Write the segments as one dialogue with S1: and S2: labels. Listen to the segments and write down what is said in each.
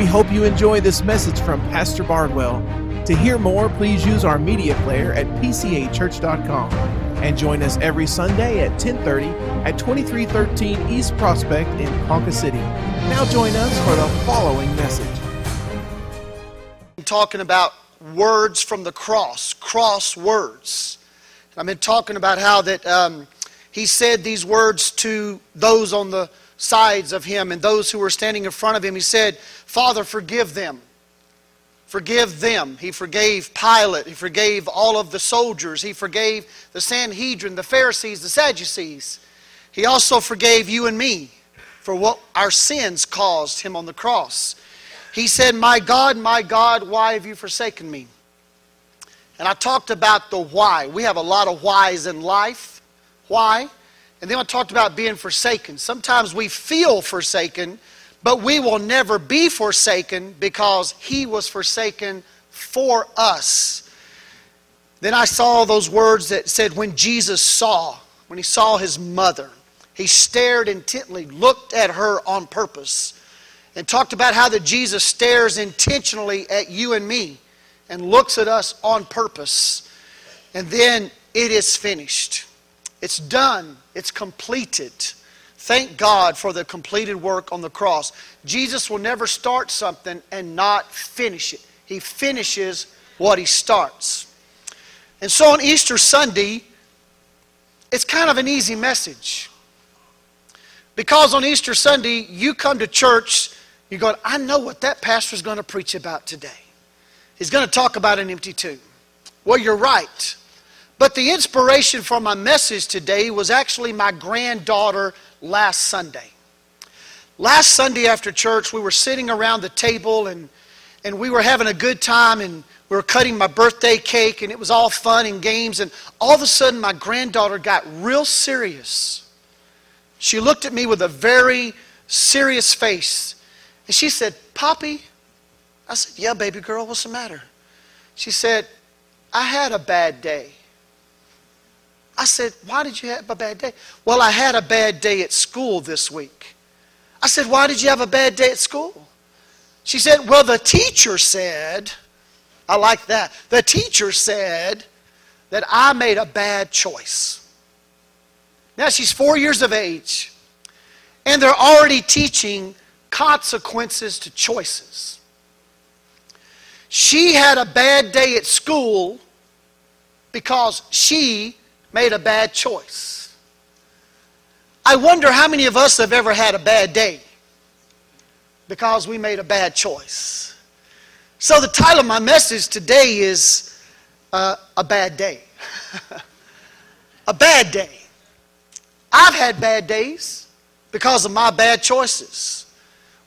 S1: We hope you enjoy this message from Pastor Bardwell. To hear more, please use our media player at pcachurch.com and join us every Sunday at 10:30 at 2313 East Prospect in Ponca City. Now join us for the following message.
S2: I'm talking about words from the cross, cross words. I've been talking about how that um, he said these words to those on the sides of him and those who were standing in front of him. He said, Father, forgive them. Forgive them. He forgave Pilate. He forgave all of the soldiers. He forgave the Sanhedrin, the Pharisees, the Sadducees. He also forgave you and me for what our sins caused him on the cross. He said, My God, my God, why have you forsaken me? And I talked about the why. We have a lot of whys in life. Why? And then I talked about being forsaken. Sometimes we feel forsaken, but we will never be forsaken because He was forsaken for us. Then I saw those words that said, when Jesus saw, when He saw His mother, He stared intently, looked at her on purpose, and talked about how that Jesus stares intentionally at you and me and looks at us on purpose. And then it is finished. It's done. It's completed. Thank God for the completed work on the cross. Jesus will never start something and not finish it. He finishes what he starts. And so on Easter Sunday, it's kind of an easy message. Because on Easter Sunday, you come to church, you go, I know what that pastor's going to preach about today. He's going to talk about an empty tomb. Well, you're right. But the inspiration for my message today was actually my granddaughter last Sunday. Last Sunday after church, we were sitting around the table and, and we were having a good time and we were cutting my birthday cake and it was all fun and games. And all of a sudden, my granddaughter got real serious. She looked at me with a very serious face and she said, Poppy, I said, Yeah, baby girl, what's the matter? She said, I had a bad day. I said, Why did you have a bad day? Well, I had a bad day at school this week. I said, Why did you have a bad day at school? She said, Well, the teacher said, I like that. The teacher said that I made a bad choice. Now she's four years of age, and they're already teaching consequences to choices. She had a bad day at school because she made a bad choice. I wonder how many of us have ever had a bad day because we made a bad choice. So, the title of my message today is uh, A Bad Day. a bad day. I've had bad days because of my bad choices.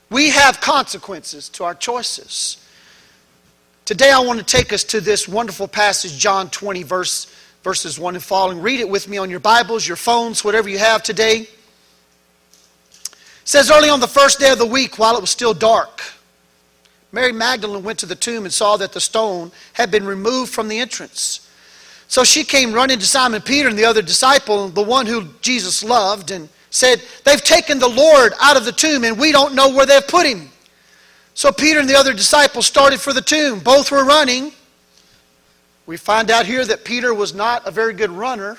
S2: We have consequences to our choices. Today, I want to take us to this wonderful passage, John 20, verse verses 1 and following. Read it with me on your Bibles, your phones, whatever you have today. It says early on the first day of the week, while it was still dark, Mary Magdalene went to the tomb and saw that the stone had been removed from the entrance. So she came running to Simon Peter and the other disciple, the one who Jesus loved, and said, They've taken the Lord out of the tomb and we don't know where they've put him. So Peter and the other disciple started for the tomb. Both were running. We find out here that Peter was not a very good runner.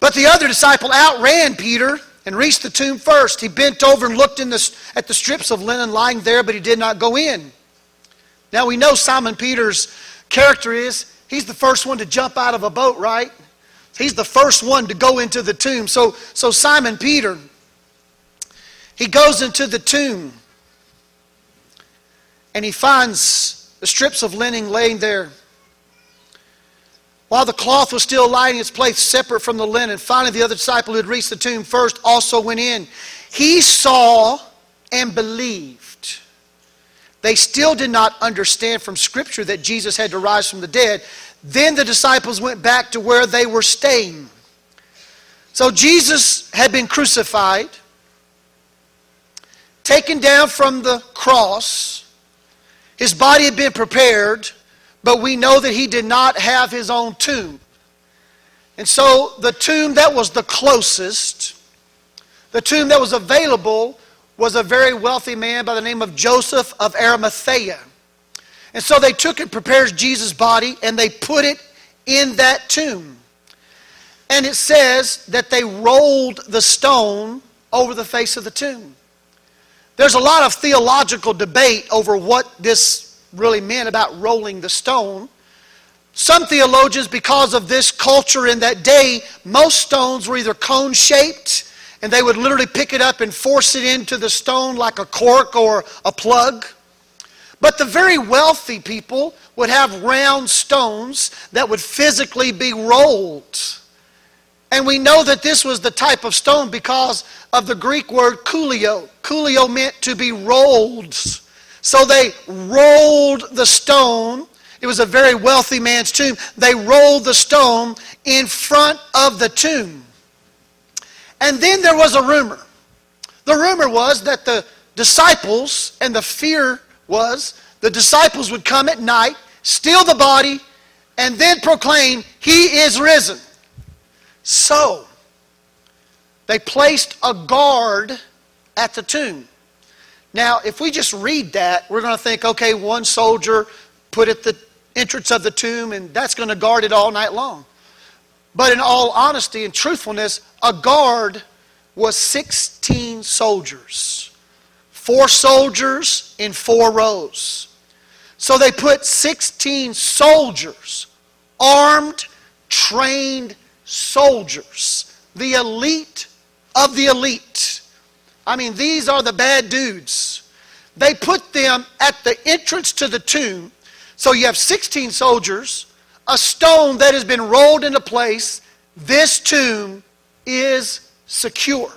S2: But the other disciple outran Peter and reached the tomb first. He bent over and looked the, at the strips of linen lying there, but he did not go in. Now we know Simon Peter's character is he's the first one to jump out of a boat, right? He's the first one to go into the tomb. So, so Simon Peter, he goes into the tomb and he finds the strips of linen laying there. While the cloth was still lying in its place, separate from the linen, finally the other disciple who had reached the tomb first also went in. He saw and believed. They still did not understand from Scripture that Jesus had to rise from the dead. Then the disciples went back to where they were staying. So Jesus had been crucified, taken down from the cross his body had been prepared, but we know that he did not have his own tomb. And so the tomb that was the closest, the tomb that was available, was a very wealthy man by the name of Joseph of Arimathea. And so they took and prepared Jesus' body and they put it in that tomb. And it says that they rolled the stone over the face of the tomb. There's a lot of theological debate over what this really meant about rolling the stone. Some theologians, because of this culture in that day, most stones were either cone shaped, and they would literally pick it up and force it into the stone like a cork or a plug. But the very wealthy people would have round stones that would physically be rolled. And we know that this was the type of stone because of the Greek word coolio. Coolio meant to be rolled. So they rolled the stone. It was a very wealthy man's tomb. They rolled the stone in front of the tomb. And then there was a rumor. The rumor was that the disciples, and the fear was the disciples would come at night, steal the body, and then proclaim, He is risen. So, they placed a guard at the tomb. Now, if we just read that, we're going to think, okay, one soldier put at the entrance of the tomb, and that's going to guard it all night long. But in all honesty and truthfulness, a guard was 16 soldiers. Four soldiers in four rows. So they put 16 soldiers, armed, trained soldiers, the elite of the elite. I mean, these are the bad dudes. They put them at the entrance to the tomb. So you have 16 soldiers, a stone that has been rolled into place. This tomb is secure.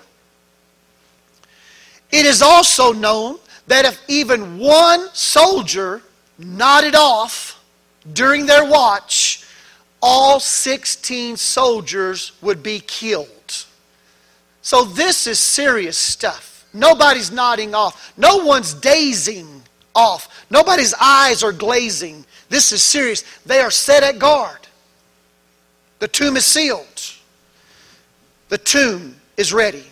S2: It is also known that if even one soldier nodded off during their watch, all 16 soldiers would be killed. So this is serious stuff. Nobody's nodding off. No one's dazing off. Nobody's eyes are glazing. This is serious. They are set at guard. The tomb is sealed. The tomb is ready.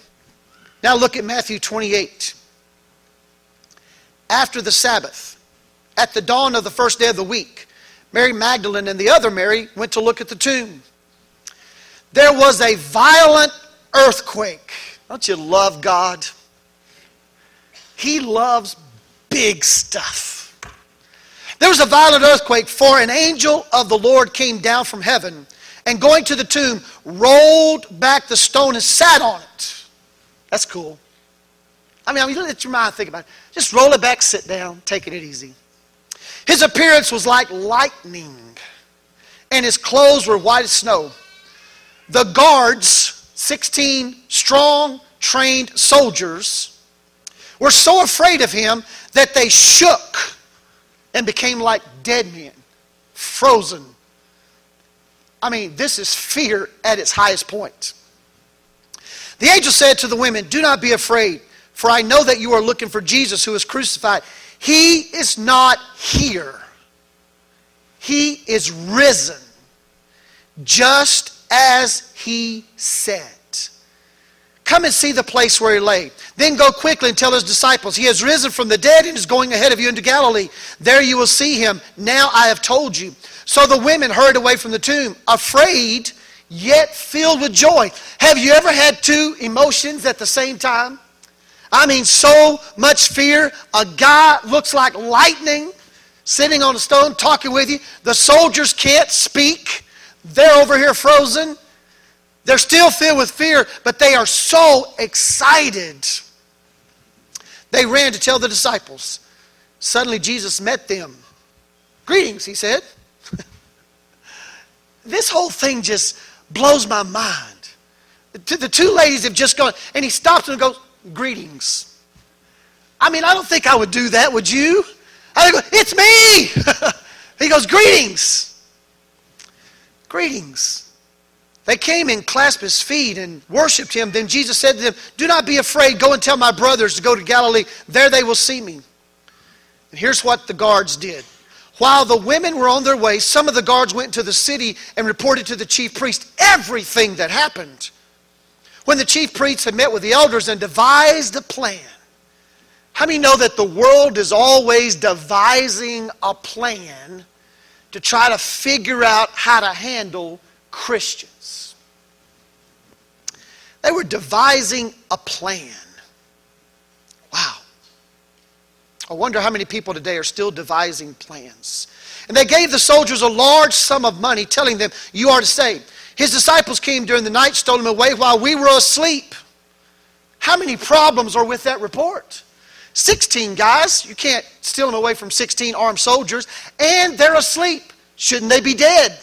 S2: Now look at Matthew 28. After the Sabbath, at the dawn of the first day of the week, Mary Magdalene and the other Mary went to look at the tomb. There was a violent earthquake. Don't you love God? He loves big stuff. There was a violent earthquake, for an angel of the Lord came down from heaven and going to the tomb, rolled back the stone and sat on it. That's cool. I mean, I mean, let your mind think about it. Just roll it back, sit down, taking it easy. His appearance was like lightning, and his clothes were white as snow. The guards, 16 strong, trained soldiers, were so afraid of him that they shook and became like dead men, frozen. I mean, this is fear at its highest point. The angel said to the women, Do not be afraid, for I know that you are looking for Jesus who is crucified. He is not here, He is risen, just as He said. Come and see the place where he lay. Then go quickly and tell his disciples, He has risen from the dead and is going ahead of you into Galilee. There you will see him. Now I have told you. So the women hurried away from the tomb, afraid, yet filled with joy. Have you ever had two emotions at the same time? I mean, so much fear. A guy looks like lightning sitting on a stone talking with you. The soldiers can't speak. They're over here frozen. They're still filled with fear, but they are so excited. They ran to tell the disciples. Suddenly, Jesus met them. Greetings, he said. this whole thing just blows my mind. The two ladies have just gone, and he stops and goes, Greetings. I mean, I don't think I would do that, would you? I go, It's me! he goes, Greetings. Greetings. They came and clasped his feet and worshiped him. Then Jesus said to them, Do not be afraid. Go and tell my brothers to go to Galilee. There they will see me. And here's what the guards did. While the women were on their way, some of the guards went to the city and reported to the chief priest everything that happened. When the chief priests had met with the elders and devised a plan How many know that the world is always devising a plan to try to figure out how to handle Christians? They were devising a plan. Wow. I wonder how many people today are still devising plans. And they gave the soldiers a large sum of money, telling them, You are to say, His disciples came during the night, stole him away while we were asleep. How many problems are with that report? 16 guys. You can't steal them away from 16 armed soldiers. And they're asleep. Shouldn't they be dead?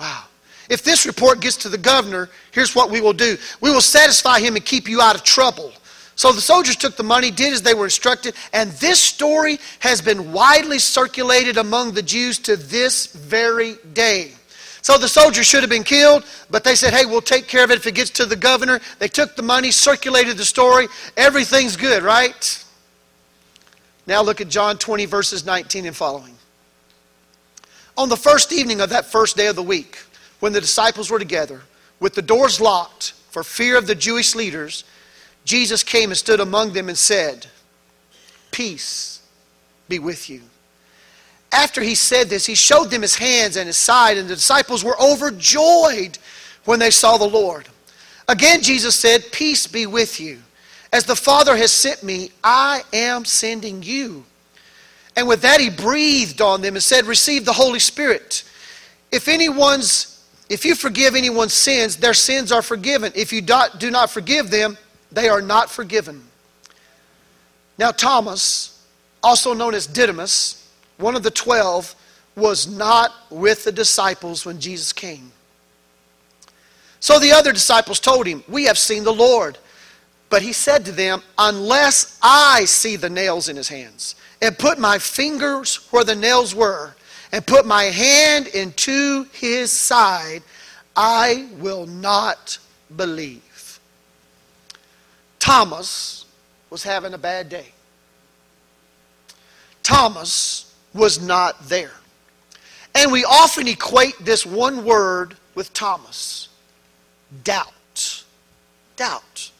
S2: Wow. If this report gets to the governor, here's what we will do we will satisfy him and keep you out of trouble. So the soldiers took the money, did as they were instructed, and this story has been widely circulated among the Jews to this very day. So the soldiers should have been killed, but they said, hey, we'll take care of it if it gets to the governor. They took the money, circulated the story. Everything's good, right? Now look at John 20, verses 19 and following. On the first evening of that first day of the week, when the disciples were together, with the doors locked for fear of the Jewish leaders, Jesus came and stood among them and said, Peace be with you. After he said this, he showed them his hands and his side, and the disciples were overjoyed when they saw the Lord. Again, Jesus said, Peace be with you. As the Father has sent me, I am sending you. And with that, he breathed on them and said, Receive the Holy Spirit. If anyone's if you forgive anyone's sins, their sins are forgiven. If you do not forgive them, they are not forgiven. Now, Thomas, also known as Didymus, one of the twelve, was not with the disciples when Jesus came. So the other disciples told him, We have seen the Lord. But he said to them, Unless I see the nails in his hands, and put my fingers where the nails were, and put my hand into his side, I will not believe. Thomas was having a bad day. Thomas was not there. And we often equate this one word with Thomas doubt. Doubt.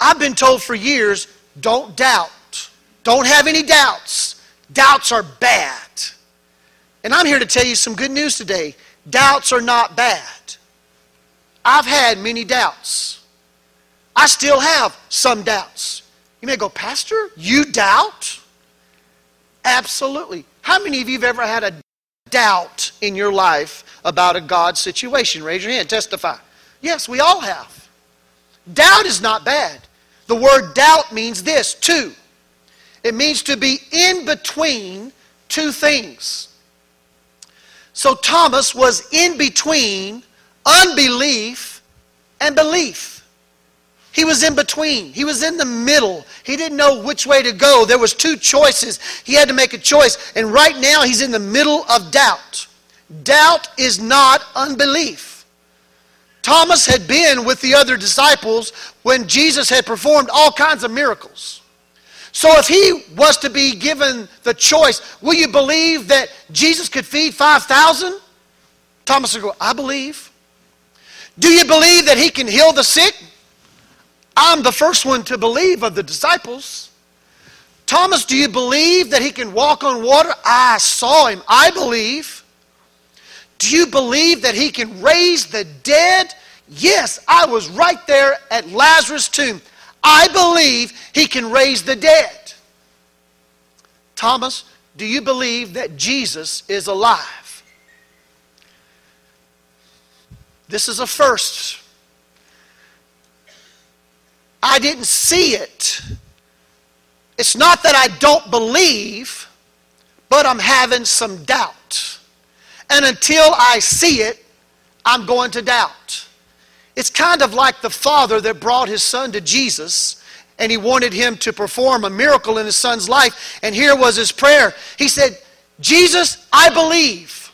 S2: I've been told for years don't doubt. Don't have any doubts. Doubts are bad. And I'm here to tell you some good news today. Doubts are not bad. I've had many doubts. I still have some doubts. You may go, Pastor, you doubt? Absolutely. How many of you have ever had a doubt in your life about a God situation? Raise your hand, testify. Yes, we all have. Doubt is not bad. The word doubt means this, two. It means to be in between two things. So Thomas was in between unbelief and belief. He was in between. He was in the middle. He didn't know which way to go. There was two choices. He had to make a choice. And right now he's in the middle of doubt. Doubt is not unbelief. Thomas had been with the other disciples when Jesus had performed all kinds of miracles. So if he was to be given the choice, will you believe that Jesus could feed 5,000? Thomas would go, I believe. Do you believe that he can heal the sick? I'm the first one to believe of the disciples. Thomas, do you believe that he can walk on water? I saw him. I believe. Do you believe that he can raise the dead? Yes, I was right there at Lazarus' tomb. I believe he can raise the dead. Thomas, do you believe that Jesus is alive? This is a first I didn't see it. It's not that I don't believe, but I'm having some doubt. And until I see it, I'm going to doubt. It's kind of like the father that brought his son to Jesus and he wanted him to perform a miracle in his son's life. And here was his prayer. He said, Jesus, I believe,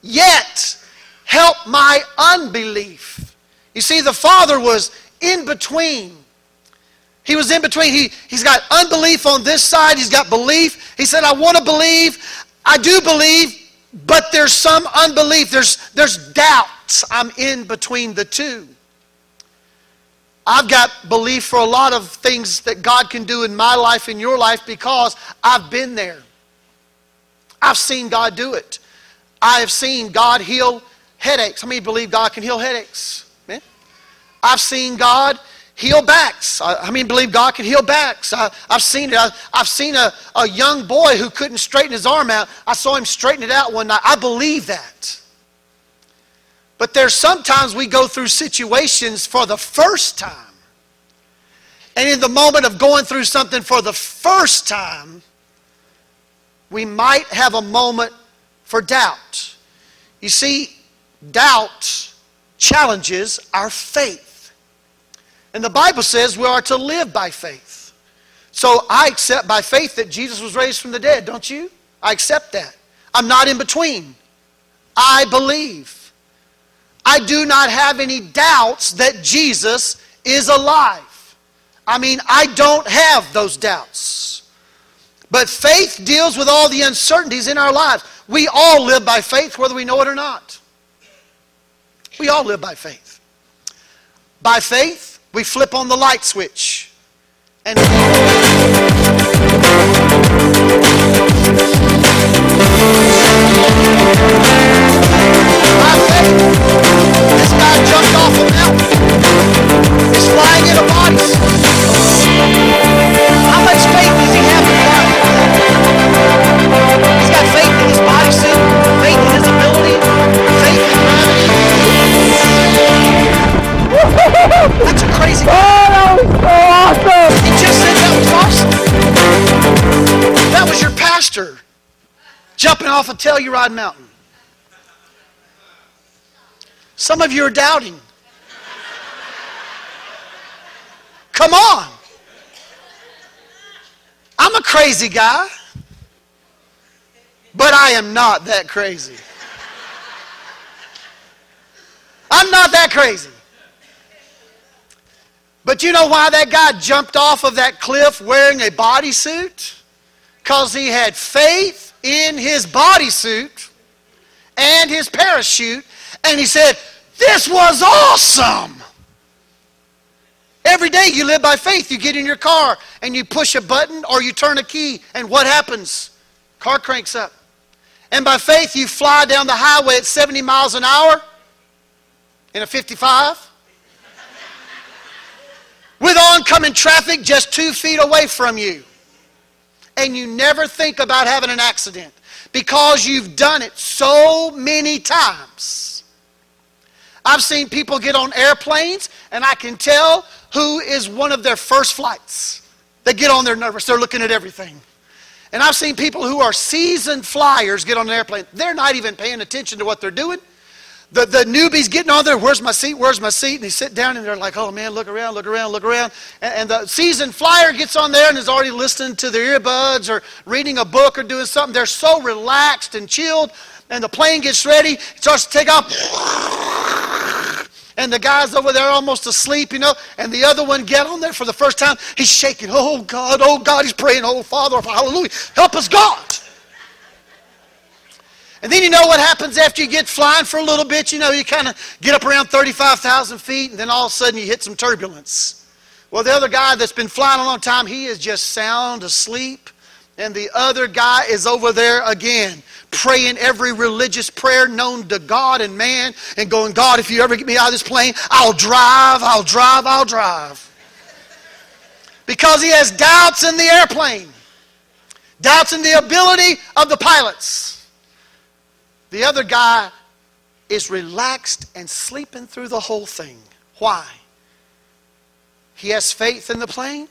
S2: yet help my unbelief. You see, the father was in between he was in between. He, he's got unbelief on this side, he's got belief. He said, I want to believe. I do believe, but there's some unbelief. There's, there's doubts. I'm in between the two. I've got belief for a lot of things that God can do in my life, in your life, because I've been there. I've seen God do it. I have seen God heal headaches. How many believe God can heal headaches? Man. I've seen God heal backs. I mean, believe God can heal backs? I, have seen it. I, have seen a, a young boy who couldn't straighten his arm out. I saw him straighten it out one night. I believe that. But there's sometimes we go through situations for the first time. And in the moment of going through something for the first time, we might have a moment for doubt. You see, doubt challenges our faith. And the Bible says we are to live by faith. So I accept by faith that Jesus was raised from the dead, don't you? I accept that. I'm not in between. I believe. I do not have any doubts that Jesus is alive. I mean, I don't have those doubts. But faith deals with all the uncertainties in our lives. We all live by faith, whether we know it or not. We all live by faith. By faith, we flip on the light switch. And crazy.
S3: Oh, that was so awesome!
S2: He just said that was awesome. That was your pastor jumping off a Telluride mountain. Some of you are doubting. Come on. I'm a crazy guy, but I am not that crazy. I'm not that crazy. But you know why that guy jumped off of that cliff wearing a bodysuit? Because he had faith in his bodysuit and his parachute, and he said, This was awesome. Every day you live by faith. You get in your car and you push a button or you turn a key, and what happens? Car cranks up. And by faith, you fly down the highway at 70 miles an hour in a 55 with oncoming traffic just two feet away from you. And you never think about having an accident because you've done it so many times. I've seen people get on airplanes, and I can tell who is one of their first flights. They get on there nervous, they're looking at everything. And I've seen people who are seasoned flyers get on an airplane. They're not even paying attention to what they're doing. The, the newbie's getting on there, where's my seat, where's my seat? And they sit down and they're like, oh man, look around, look around, look around. And, and the seasoned flyer gets on there and is already listening to their earbuds or reading a book or doing something. They're so relaxed and chilled. And the plane gets ready, it starts to take off and the guy's over there almost asleep, you know, and the other one get on there for the first time. He's shaking. Oh God, oh God, he's praying, oh Father, hallelujah, help us God. And then you know what happens after you get flying for a little bit? You know, you kind of get up around 35,000 feet, and then all of a sudden you hit some turbulence. Well, the other guy that's been flying a long time, he is just sound asleep, and the other guy is over there again praying every religious prayer known to God and man and going, God, if you ever get me out of this plane, I'll drive, I'll drive, I'll drive. Because he has doubts in the airplane, doubts in the ability of the pilots. The other guy is relaxed and sleeping through the whole thing. Why? He has faith in the plane,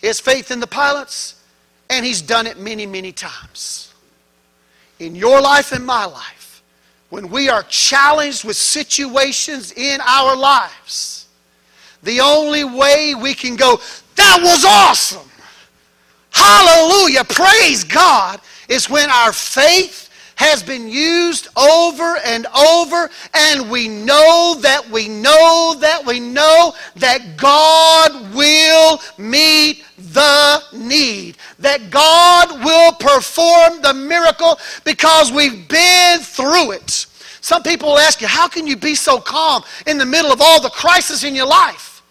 S2: he has faith in the pilots, and he's done it many, many times in your life and my life, when we are challenged with situations in our lives, the only way we can go, that was awesome. Hallelujah. Praise God is when our faith has been used over and over, and we know that we know that we know that God will meet the need, that God will perform the miracle because we've been through it. Some people will ask you, How can you be so calm in the middle of all the crisis in your life?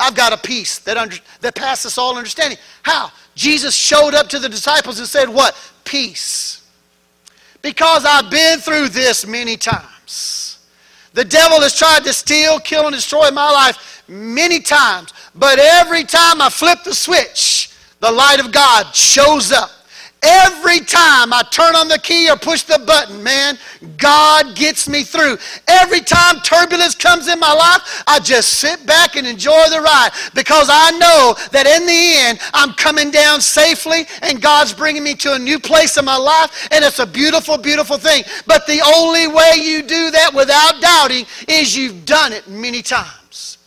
S2: I've got a peace that, under, that passes all understanding. How? Jesus showed up to the disciples and said, What? Peace. Because I've been through this many times. The devil has tried to steal, kill, and destroy my life many times. But every time I flip the switch, the light of God shows up Every time I turn on the key or push the button, man, God gets me through. Every time turbulence comes in my life, I just sit back and enjoy the ride because I know that in the end, I'm coming down safely and God's bringing me to a new place in my life, and it's a beautiful, beautiful thing. But the only way you do that without doubting is you've done it many times.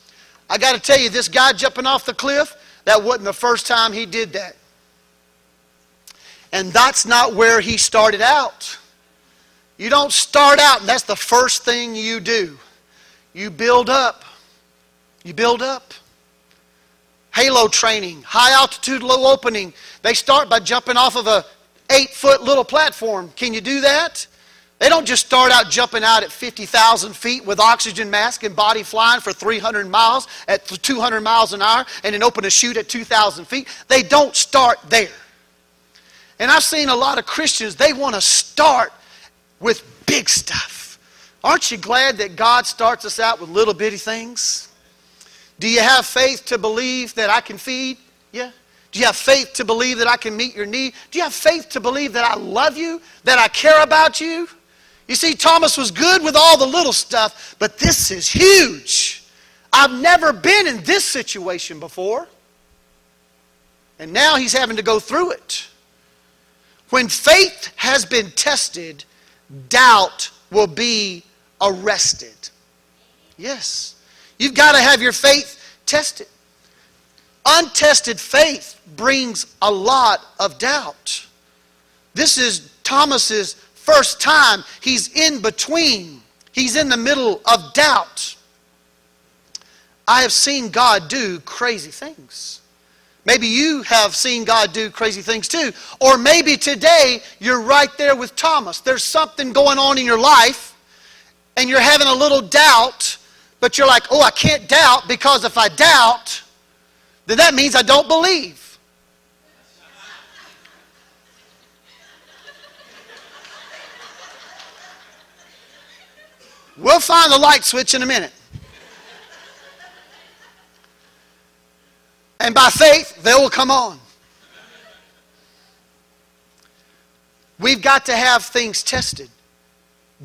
S2: I got to tell you, this guy jumping off the cliff, that wasn't the first time he did that. And that's not where he started out. You don't start out, and that's the first thing you do. You build up. You build up. Halo training, high altitude, low opening. They start by jumping off of a eight foot little platform. Can you do that? They don't just start out jumping out at 50,000 feet with oxygen mask and body flying for 300 miles at 200 miles an hour and then open a chute at 2,000 feet. They don't start there. And I've seen a lot of Christians, they want to start with big stuff. Aren't you glad that God starts us out with little bitty things? Do you have faith to believe that I can feed? you? Do you have faith to believe that I can meet your need? Do you have faith to believe that I love you, that I care about you? You see, Thomas was good with all the little stuff, but this is huge. I've never been in this situation before. And now he's having to go through it. When faith has been tested, doubt will be arrested. Yes. You've got to have your faith tested. Untested faith brings a lot of doubt. This is Thomas's first time he's in between. He's in the middle of doubt. I have seen God do crazy things. Maybe you have seen God do crazy things too. Or maybe today you're right there with Thomas. There's something going on in your life and you're having a little doubt, but you're like, oh, I can't doubt because if I doubt, then that means I don't believe. We'll find the light switch in a minute. And by faith, they will come on. We've got to have things tested.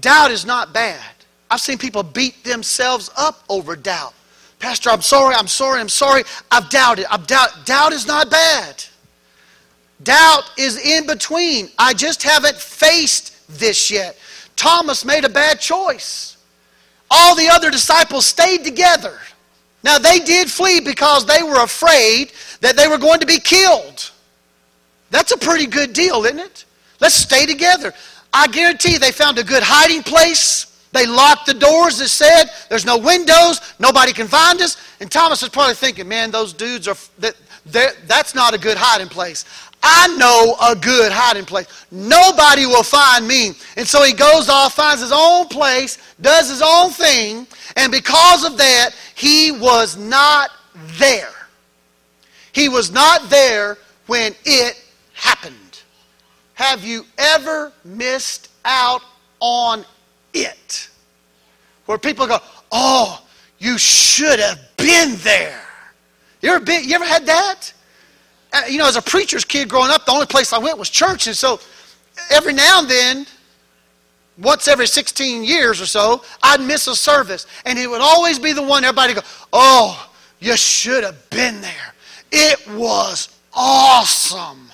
S2: Doubt is not bad. I've seen people beat themselves up over doubt. Pastor, I'm sorry, I'm sorry, I'm sorry. I've doubted. I've doubt. Doubt is not bad. Doubt is in between. I just haven't faced this yet. Thomas made a bad choice. All the other disciples stayed together. Now, they did flee because they were afraid that they were going to be killed. That's a pretty good deal, isn't it? Let's stay together. I guarantee they found a good hiding place. They locked the doors, it said. There's no windows. Nobody can find us. And Thomas is probably thinking, man, those dudes are, that, that's not a good hiding place. I know a good hiding place. Nobody will find me. And so he goes off, finds his own place, does his own thing, and because of that, he was not there. He was not there when it happened. Have you ever missed out on it? Where people go, oh, you should have been there. You ever, been, you ever had that? Uh, you know, as a preacher's kid growing up, the only place I went was church. And so every now and then, once every 16 years or so, I'd miss a service. And it would always be the one everybody go, oh, you should have been there. It was awesome.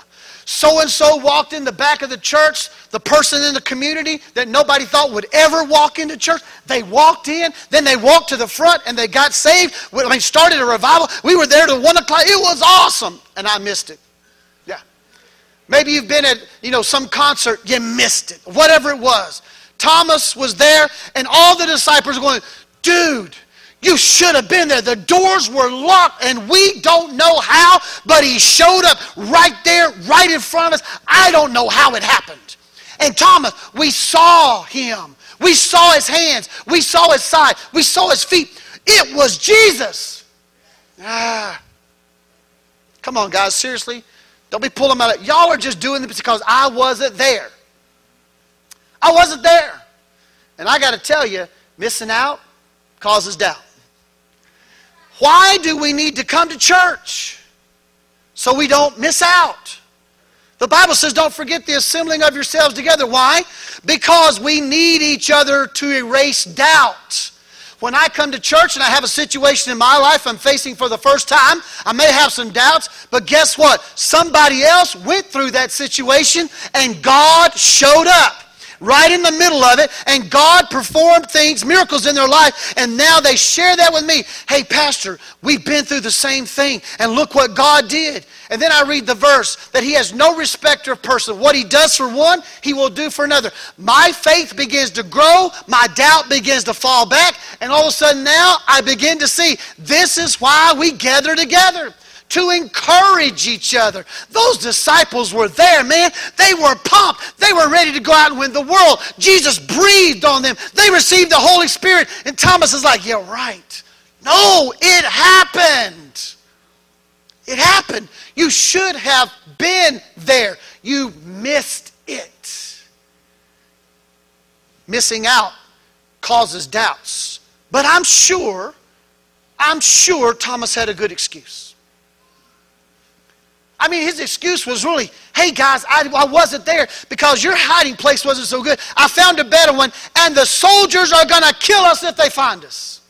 S2: So and so walked in the back of the church, the person in the community that nobody thought would ever walk into church. They walked in, then they walked to the front and they got saved. I mean, started a revival. We were there till 1 o'clock. It was awesome. And I missed it. Yeah. Maybe you've been at, you know, some concert, you missed it. Whatever it was. Thomas was there, and all the disciples were going, dude, you should have been there. The doors were locked, and we don't know how, but he showed up right there, right in front of us. I don't know how it happened. And Thomas, we saw him. We saw his hands. We saw his side. We saw his feet. It was Jesus. Ah. Come on, guys, seriously. Don't be pulling my leg. Y'all are just doing this because I wasn't there. I wasn't there. And I got to tell you, missing out causes doubt. Why do we need to come to church? So we don't miss out. The Bible says, don't forget the assembling of yourselves together. Why? Because we need each other to erase doubt. When I come to church and I have a situation in my life I'm facing for the first time, I may have some doubts, but guess what? Somebody else went through that situation and God showed up right in the middle of it, and God performed things, miracles in their life, and now they share that with me. Hey, Pastor, we've been through the same thing, and look what God did. And then I read the verse that He has no respecter of person. What He does for one, He will do for another. My faith begins to grow, my doubt begins to fall back, and all of a sudden now I begin to see this is why we gather together to encourage each other. Those disciples were there, man. They were pumped. They were ready to go out and win the world. Jesus breathed on them. They received the Holy Spirit. And Thomas is like, yeah, right. No, it happened. It happened. You should have been there. You missed it. Missing out causes doubts. But I'm sure, I'm sure Thomas had a good excuse. I mean, his excuse was really, hey guys, I, I, wasn't there because your hiding place wasn't so good. I found a better one, and the soldiers are going to kill us if they find us.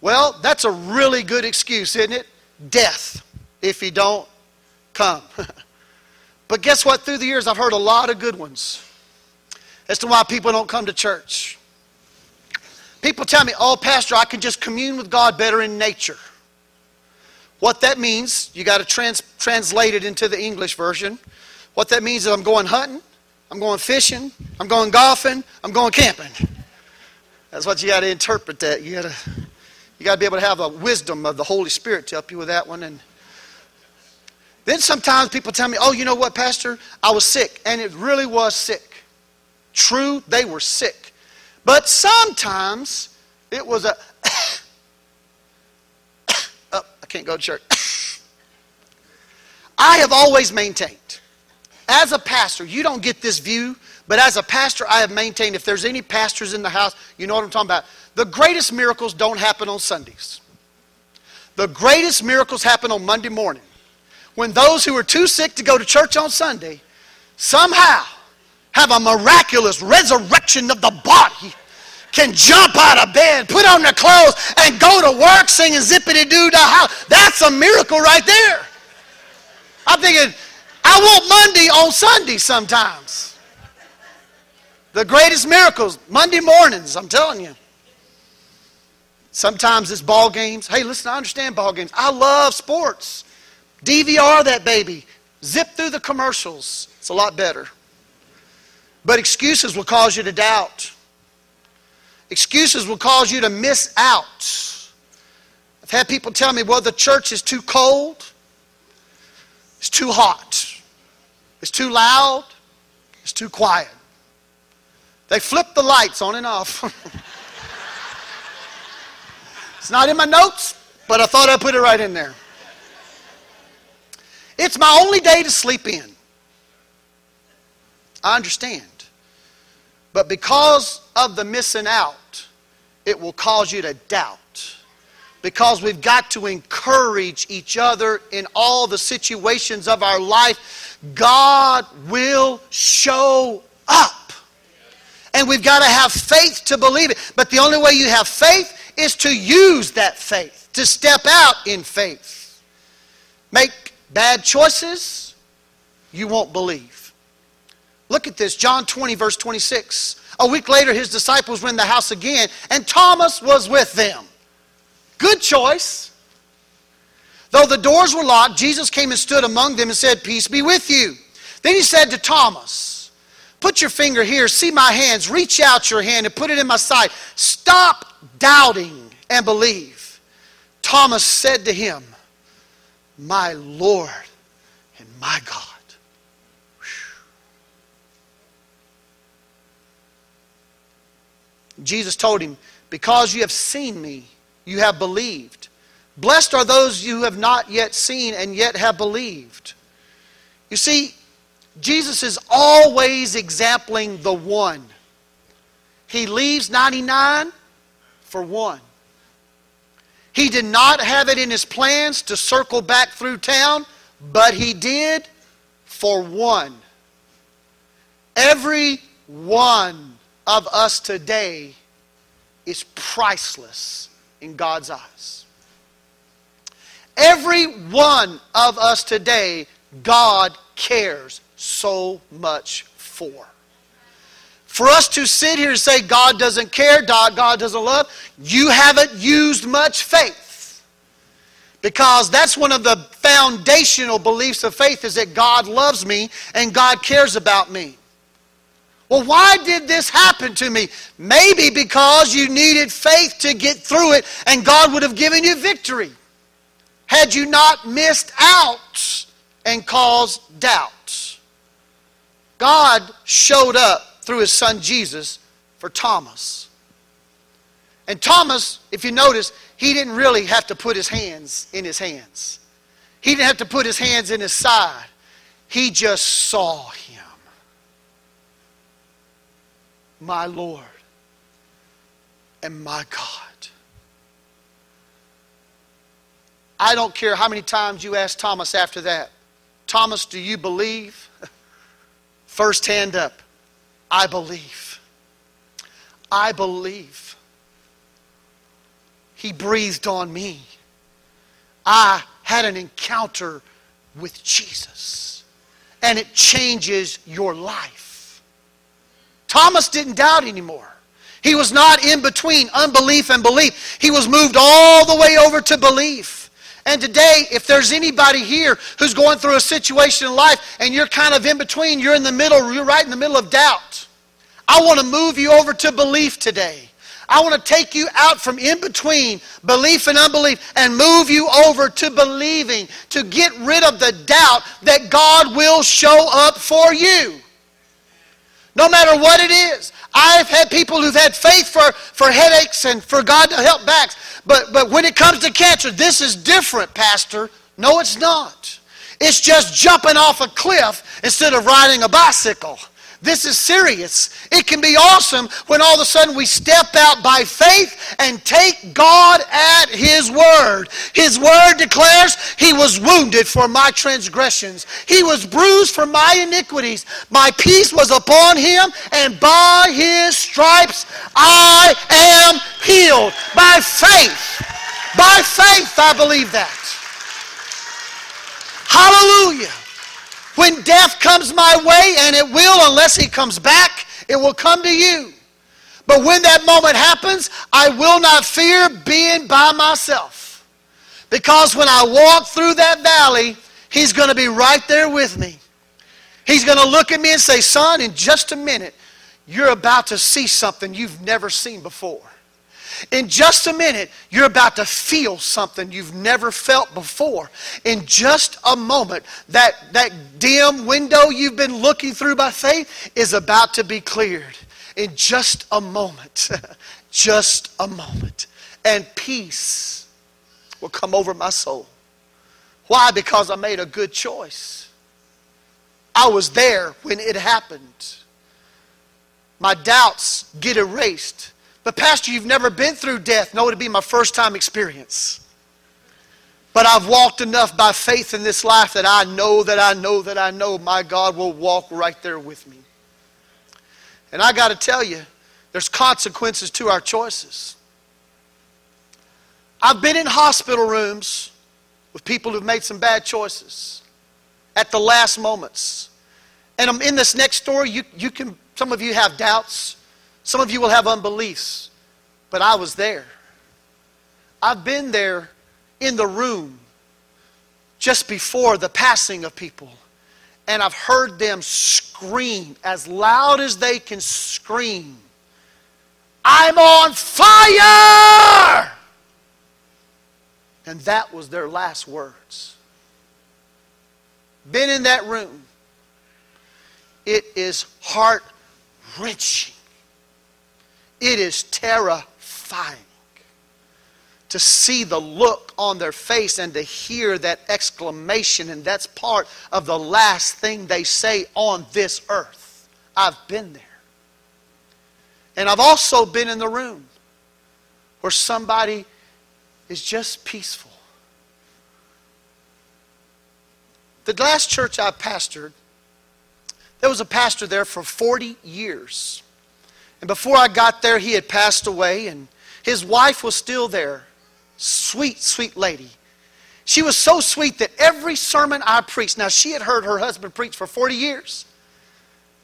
S2: Well, that's a really good excuse, isn't it? Death if you don't come. but guess what? Through the years, I've heard a lot of good ones as to why people don't come to church. People tell me, oh, Pastor, I can just commune with God better in nature. What that means, you got to trans- translate it into the English version. What that means is I'm going hunting, I'm going fishing, I'm going golfing, I'm going camping. That's what you got to interpret that. You got to you got to be able to have the wisdom of the Holy Spirit to help you with that one and then sometimes people tell me, "Oh, you know what, pastor? I was sick." And it really was sick. True, they were sick. But sometimes it was a can't go to church. I have always maintained, as a pastor, you don't get this view, but as a pastor, I have maintained if there's any pastors in the house, you know what I'm talking about. The greatest miracles don't happen on Sundays. The greatest miracles happen on Monday morning. When those who are too sick to go to church on Sunday somehow have a miraculous resurrection of the body can jump out of bed, put on their clothes, and go to work singing zippity doo dah house. That's a miracle right there. I'm thinking, I want Monday on Sunday sometimes. The greatest miracles, Monday mornings, I'm telling you. Sometimes it's ball games. Hey, listen, I understand ball games. I love sports. DVR that baby. Zip through the commercials. It's a lot better. But excuses will cause you to doubt. Excuses will cause you to miss out. I've had people tell me, well, the church is too cold, it's too hot, it's too loud, it's too quiet. They flip the lights on and off. it's not in my notes, but I thought I'd put it right in there. It's my only day to sleep in. I understand. But because of the missing out, it will cause you to doubt. Because we've got to encourage each other in all the situations of our life. God will show up. And we've got to have faith to believe it. But the only way you have faith is to use that faith, to step out in faith. Make bad choices, you won't believe. Look at this, John 20, verse 26. A week later, his disciples were in the house again, and Thomas was with them. Good choice. Though the doors were locked, Jesus came and stood among them and said, Peace be with you. Then he said to Thomas, Put your finger here, see my hands, reach out your hand and put it in my side. Stop doubting and believe. Thomas said to him, My Lord and my God. Jesus told him, Because you have seen me, you have believed. Blessed are those you have not yet seen and yet have believed. You see, Jesus is always exempling the one. He leaves 99 for one. He did not have it in his plans to circle back through town, but he did for one. Every one of us today is priceless in God's eyes. Every one of us today, God cares so much for. For us to sit here and say God doesn't care, God doesn't love, you haven't used much faith. Because that's one of the foundational beliefs of faith is that God loves me and God cares about me. Well, why did this happen to me? Maybe because you needed faith to get through it and God would have given you victory had you not missed out and caused doubt. God showed up through his son Jesus for Thomas. And Thomas, if you notice, he didn't really have to put his hands in his hands. He didn't have to put his hands in his side. He just saw him. My Lord and my God. I don't care how many times you ask Thomas after that, Thomas, do you believe? First hand up. I believe. I believe. He breathed on me. I had an encounter with Jesus. And it changes your life. Thomas didn't doubt anymore. He was not in between unbelief and belief. He was moved all the way over to belief. And today, if there's anybody here who's going through a situation in life and you're kind of in between, you're in the middle, you're right in the middle of doubt, I want to move you over to belief today. I want to take you out from in between belief and unbelief and move you over to believing, to get rid of the doubt that God will show up for you. No matter what it is. I've had people who've had faith for, for headaches and for God to help backs. But, but when it comes to cancer, this is different, Pastor. No, it's not. It's just jumping off a cliff instead of riding a bicycle. This is serious. It can be awesome when all of a sudden we step out by faith and take God at His word. His word declares, He was wounded for my transgressions, He was bruised for my iniquities. My peace was upon Him, and by His stripes I am healed. By faith. By faith, I believe that. Hallelujah. When death comes my way, and it will unless he comes back, it will come to you. But when that moment happens, I will not fear being by myself. Because when I walk through that valley, he's going to be right there with me. He's going to look at me and say, Son, in just a minute, you're about to see something you've never seen before. In just a minute, you're about to feel something you've never felt before. In just a moment, that, that dim window you've been looking through by faith is about to be cleared. In just a moment. just a moment. And peace will come over my soul. Why? Because I made a good choice. I was there when it happened. My doubts get erased but, Pastor, you've never been through death. No, it'd be my first time experience. But I've walked enough by faith in this life that I know that I know that I know my God will walk right there with me. And I got to tell you, there's consequences to our choices. I've been in hospital rooms with people who've made some bad choices at the last moments. And I'm in this next story. You, you can, some of you have doubts. Some of you will have unbeliefs, but I was there. I've been there in the room just before the passing of people, and I've heard them scream as loud as they can scream I'm on fire! And that was their last words. Been in that room. It is heart wrenching. It is terrifying to see the look on their face and to hear that exclamation, and that's part of the last thing they say on this earth. I've been there. And I've also been in the room where somebody is just peaceful. The last church I pastored, there was a pastor there for 40 years. And before I got there, he had passed away, and his wife was still there. Sweet, sweet lady. She was so sweet that every sermon I preached, now she had heard her husband preach for 40 years.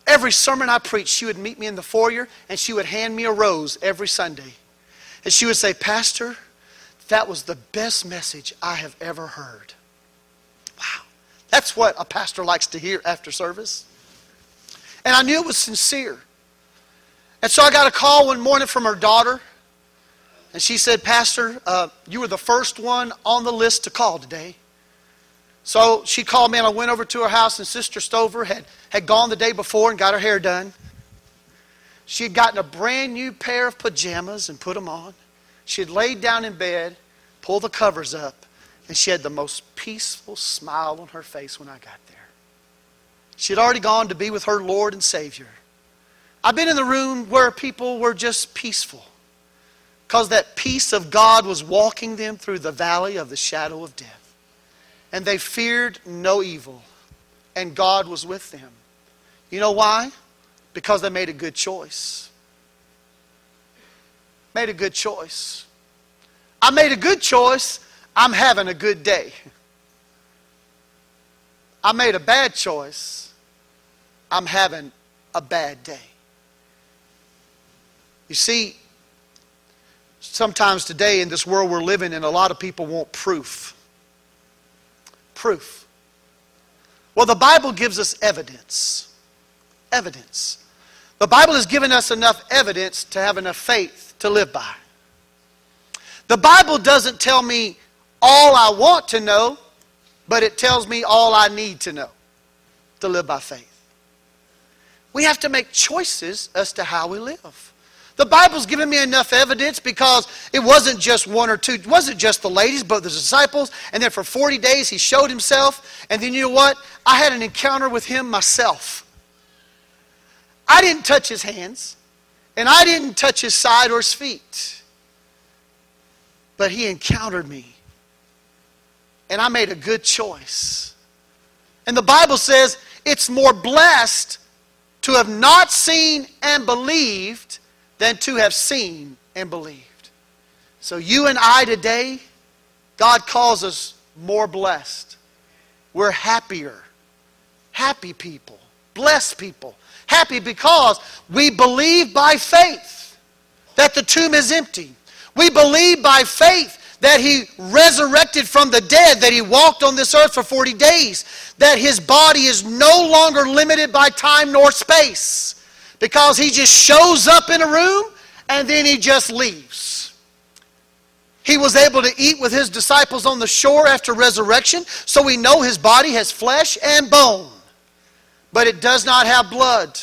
S2: Every sermon I preached, she would meet me in the foyer and she would hand me a rose every Sunday. And she would say, Pastor, that was the best message I have ever heard. Wow. That's what a pastor likes to hear after service. And I knew it was sincere. And so I got a call one morning from her daughter. And she said, Pastor, uh, you were the first one on the list to call today. So she called me and I went over to her house and Sister Stover had, had gone the day before and got her hair done. She had gotten a brand new pair of pajamas and put them on. She had laid down in bed, pulled the covers up, and she had the most peaceful smile on her face when I got there. She had already gone to be with her Lord and Savior. I've been in the room where people were just peaceful because that peace of God was walking them through the valley of the shadow of death. And they feared no evil, and God was with them. You know why? Because they made a good choice. Made a good choice. I made a good choice. I'm having a good day. I made a bad choice. I'm having a bad day. You see, sometimes today in this world we're living in, a lot of people want proof. Proof. Well, the Bible gives us evidence. Evidence. The Bible has given us enough evidence to have enough faith to live by. The Bible doesn't tell me all I want to know, but it tells me all I need to know to live by faith. We have to make choices as to how we live. The Bible's given me enough evidence because it wasn't just one or two, it wasn't just the ladies, but the disciples. And then for 40 days, he showed himself. And then you know what? I had an encounter with him myself. I didn't touch his hands, and I didn't touch his side or his feet. But he encountered me. And I made a good choice. And the Bible says it's more blessed to have not seen and believed than to have seen and believed. So, you and I today, God calls us more blessed. We're happier, happy people, blessed people. Happy because we believe by faith that the tomb is empty. We believe by faith that he resurrected from the dead, that he walked on this earth for 40 days, that his body is no longer limited by time nor space because he just shows up in a room and then he just leaves. He was able to eat with his disciples on the shore after resurrection, so we know his body has flesh and bone, but it does not have blood.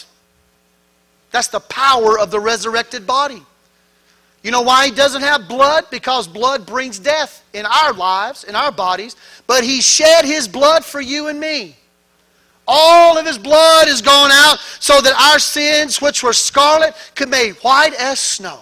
S2: That's the power of the resurrected body. You know why he doesn't have blood? Because blood brings death in our lives, in our bodies, but he shed his blood for you and me. All of his blood is gone out so that our sins, which were scarlet, could be white as snow.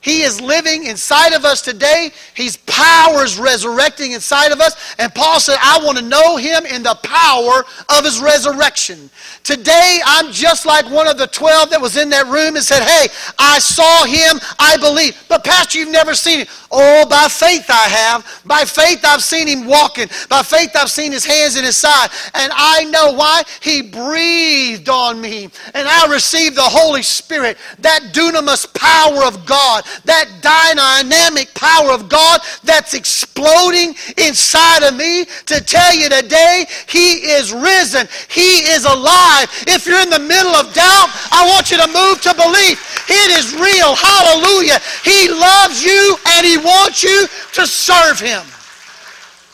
S2: He is living inside of us today. His power is resurrecting inside of us. And Paul said, I want to know him in the power of his resurrection. Today, I'm just like one of the 12 that was in that room and said, Hey, I saw him, I believe. But, Pastor, you've never seen him. Oh, by faith I have. By faith I've seen him walking. By faith I've seen his hands in his side. And I know why. He breathed on me. And I received the Holy Spirit, that dunamis power of God that dynamic power of God that's exploding inside of me to tell you today He is risen. He is alive. If you're in the middle of doubt, I want you to move to belief. It is real. Hallelujah. He loves you and He wants you to serve Him.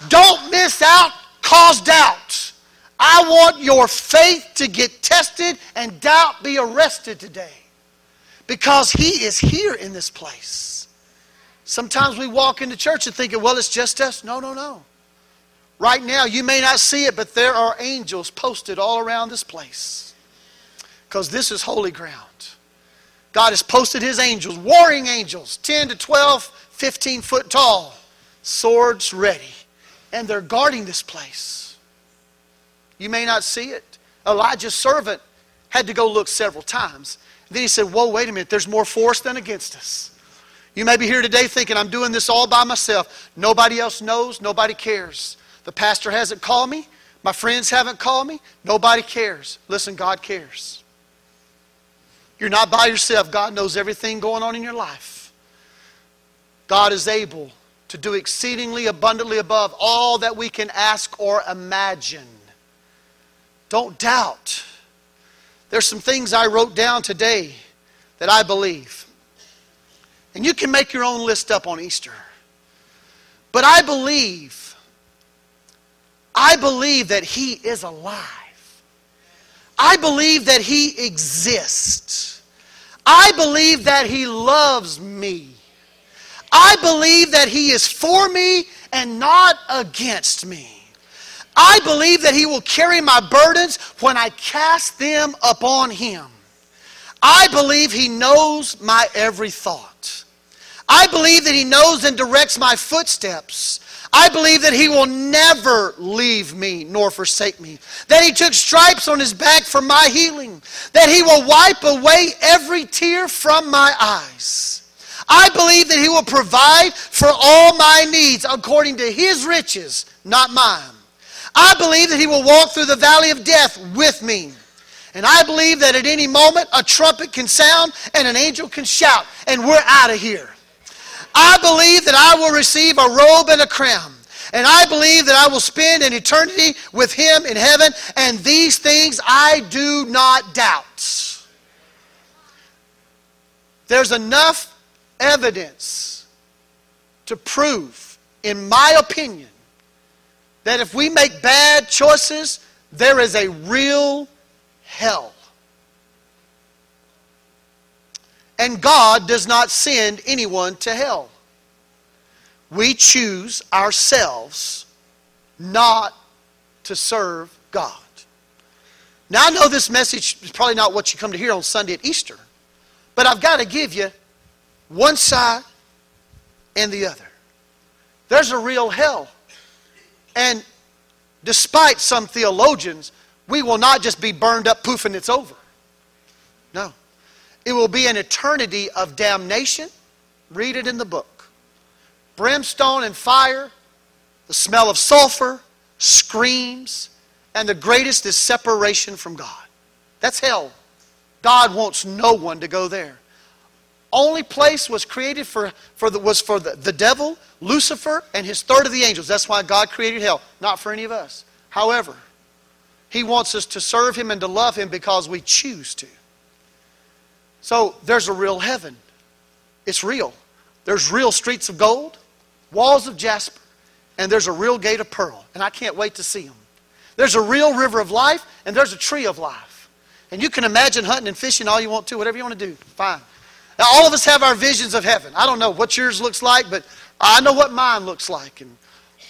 S2: Don't miss out, cause doubt. I want your faith to get tested and doubt be arrested today because He is here in this place. Sometimes we walk into church and thinking, well, it's just us. No, no, no. Right now, you may not see it, but there are angels posted all around this place. Because this is holy ground. God has posted his angels, warring angels, 10 to 12, 15 foot tall, swords ready. And they're guarding this place. You may not see it. Elijah's servant had to go look several times. Then he said, Whoa, wait a minute, there's more for us than against us. You may be here today thinking, I'm doing this all by myself. Nobody else knows, nobody cares. The pastor hasn't called me, my friends haven't called me, nobody cares. Listen, God cares. You're not by yourself. God knows everything going on in your life. God is able to do exceedingly abundantly above all that we can ask or imagine. Don't doubt. There's some things I wrote down today that I believe. And you can make your own list up on Easter. But I believe, I believe that He is alive. I believe that He exists. I believe that He loves me. I believe that He is for me and not against me. I believe that He will carry my burdens when I cast them upon Him. I believe He knows my every thought. I believe that He knows and directs my footsteps. I believe that He will never leave me nor forsake me. That He took stripes on His back for my healing. That He will wipe away every tear from my eyes. I believe that He will provide for all my needs according to His riches, not mine. I believe that He will walk through the valley of death with me. And I believe that at any moment a trumpet can sound and an angel can shout, and we're out of here. I believe that I will receive a robe and a crown. And I believe that I will spend an eternity with Him in heaven. And these things I do not doubt. There's enough evidence to prove, in my opinion, that if we make bad choices, there is a real hell. And God does not send anyone to hell. We choose ourselves not to serve God. Now, I know this message is probably not what you come to hear on Sunday at Easter, but I've got to give you one side and the other. There's a real hell. And despite some theologians, we will not just be burned up, poof, and it's over. No. It will be an eternity of damnation. Read it in the book. Brimstone and fire, the smell of sulfur, screams, and the greatest is separation from God. That's hell. God wants no one to go there. Only place was created for, for the, was for the, the devil, Lucifer, and his third of the angels. That's why God created hell, not for any of us. However, he wants us to serve him and to love him because we choose to. So there's a real heaven. It's real. There's real streets of gold, walls of jasper, and there's a real gate of pearl. And I can't wait to see them. There's a real river of life, and there's a tree of life. And you can imagine hunting and fishing all you want to, whatever you want to do. Fine. Now, all of us have our visions of heaven. I don't know what yours looks like, but I know what mine looks like. And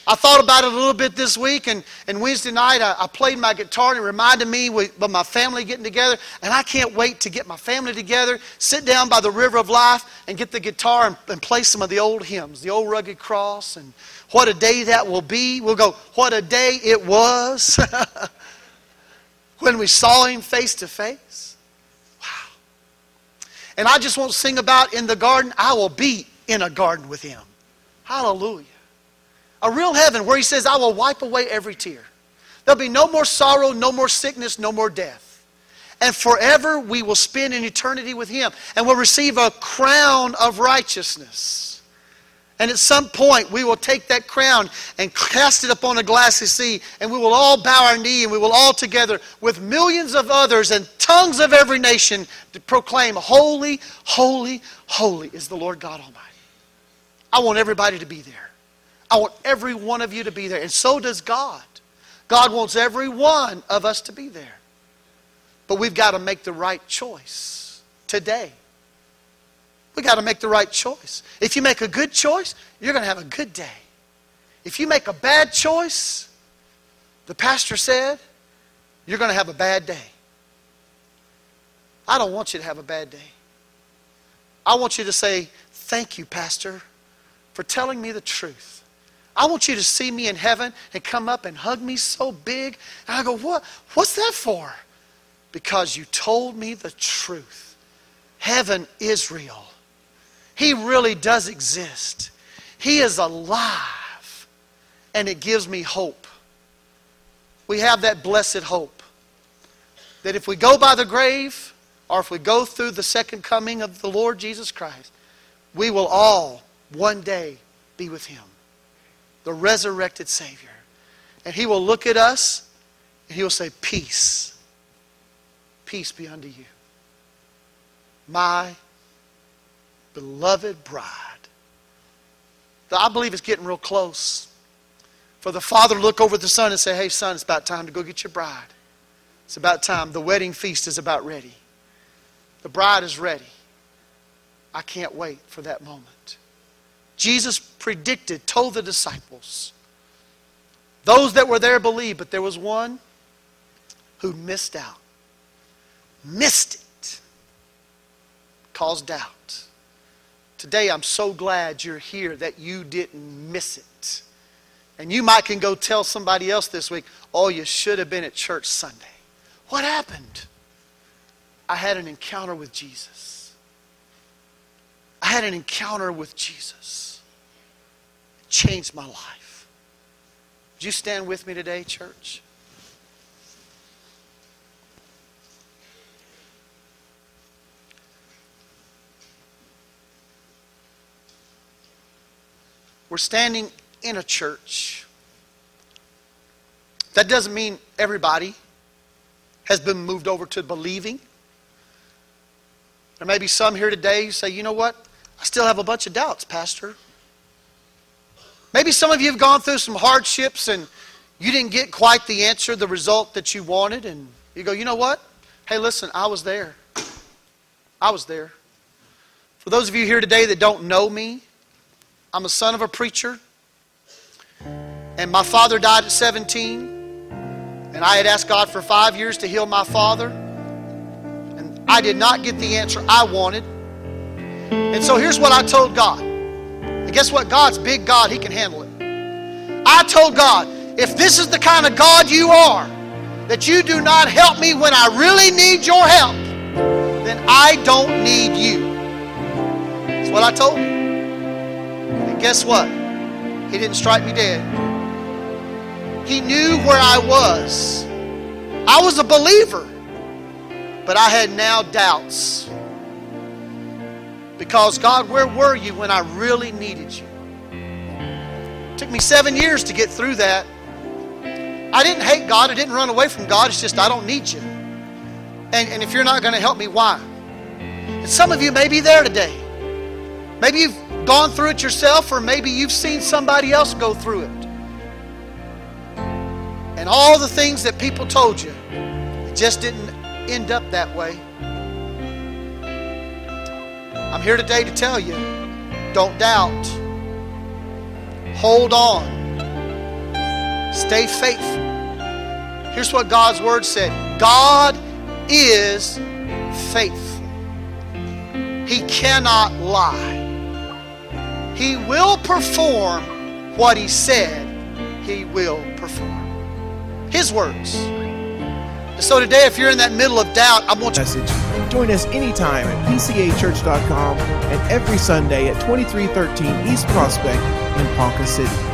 S2: I thought about it a little bit this week, and, and Wednesday night I, I played my guitar, and it reminded me of my family getting together. And I can't wait to get my family together, sit down by the river of life, and get the guitar and, and play some of the old hymns, the old rugged cross, and what a day that will be. We'll go, what a day it was when we saw him face to face. And I just want to sing about in the garden, I will be in a garden with him. Hallelujah. A real heaven where he says, I will wipe away every tear. There'll be no more sorrow, no more sickness, no more death. And forever we will spend an eternity with him and will receive a crown of righteousness. And at some point, we will take that crown and cast it upon a glassy sea, and we will all bow our knee, and we will all together, with millions of others and tongues of every nation, to proclaim, Holy, holy, holy is the Lord God Almighty. I want everybody to be there. I want every one of you to be there. And so does God. God wants every one of us to be there. But we've got to make the right choice today. We got to make the right choice. If you make a good choice, you're going to have a good day. If you make a bad choice, the pastor said, you're going to have a bad day. I don't want you to have a bad day. I want you to say, Thank you, Pastor, for telling me the truth. I want you to see me in heaven and come up and hug me so big. And I go, What? What's that for? Because you told me the truth. Heaven is real. He really does exist. He is alive. And it gives me hope. We have that blessed hope that if we go by the grave, or if we go through the second coming of the Lord Jesus Christ, we will all one day be with Him, the resurrected Savior. And He will look at us and He will say, Peace. Peace be unto you. My beloved bride. I believe it's getting real close. For the father look over the son and say, Hey, son, it's about time to go get your bride. It's about time. The wedding feast is about ready. The bride is ready. I can't wait for that moment. Jesus predicted, told the disciples. Those that were there believed, but there was one who missed out. Missed it. Caused doubt. Today, I'm so glad you're here that you didn't miss it. And you might can go tell somebody else this week, oh, you should have been at church Sunday. What happened? I had an encounter with Jesus. I had an encounter with Jesus. It changed my life. Would you stand with me today, church? We're standing in a church. That doesn't mean everybody has been moved over to believing. There may be some here today who say, you know what? I still have a bunch of doubts, Pastor. Maybe some of you have gone through some hardships and you didn't get quite the answer, the result that you wanted, and you go, you know what? Hey, listen, I was there. I was there. For those of you here today that don't know me, I'm a son of a preacher. And my father died at 17. And I had asked God for five years to heal my father. And I did not get the answer I wanted. And so here's what I told God. And guess what? God's big God, He can handle it. I told God, if this is the kind of God you are, that you do not help me when I really need your help, then I don't need you. That's what I told him. Guess what? He didn't strike me dead. He knew where I was. I was a believer, but I had now doubts. Because, God, where were you when I really needed you? It took me seven years to get through that. I didn't hate God. I didn't run away from God. It's just I don't need you. And, and if you're not going to help me, why? And some of you may be there today. Maybe you've gone through it yourself, or maybe you've seen somebody else go through it and all the things that people told you, it just didn't end up that way. I'm here today to tell you don't doubt, hold on, stay faithful. Here's what God's word said God is faithful, He cannot lie. He will perform what He said He will perform. His words. So today, if you're in that middle of doubt, I want you.
S1: Message. Join us anytime at pcachurch.com and every Sunday at 2313 East Prospect in Ponca City.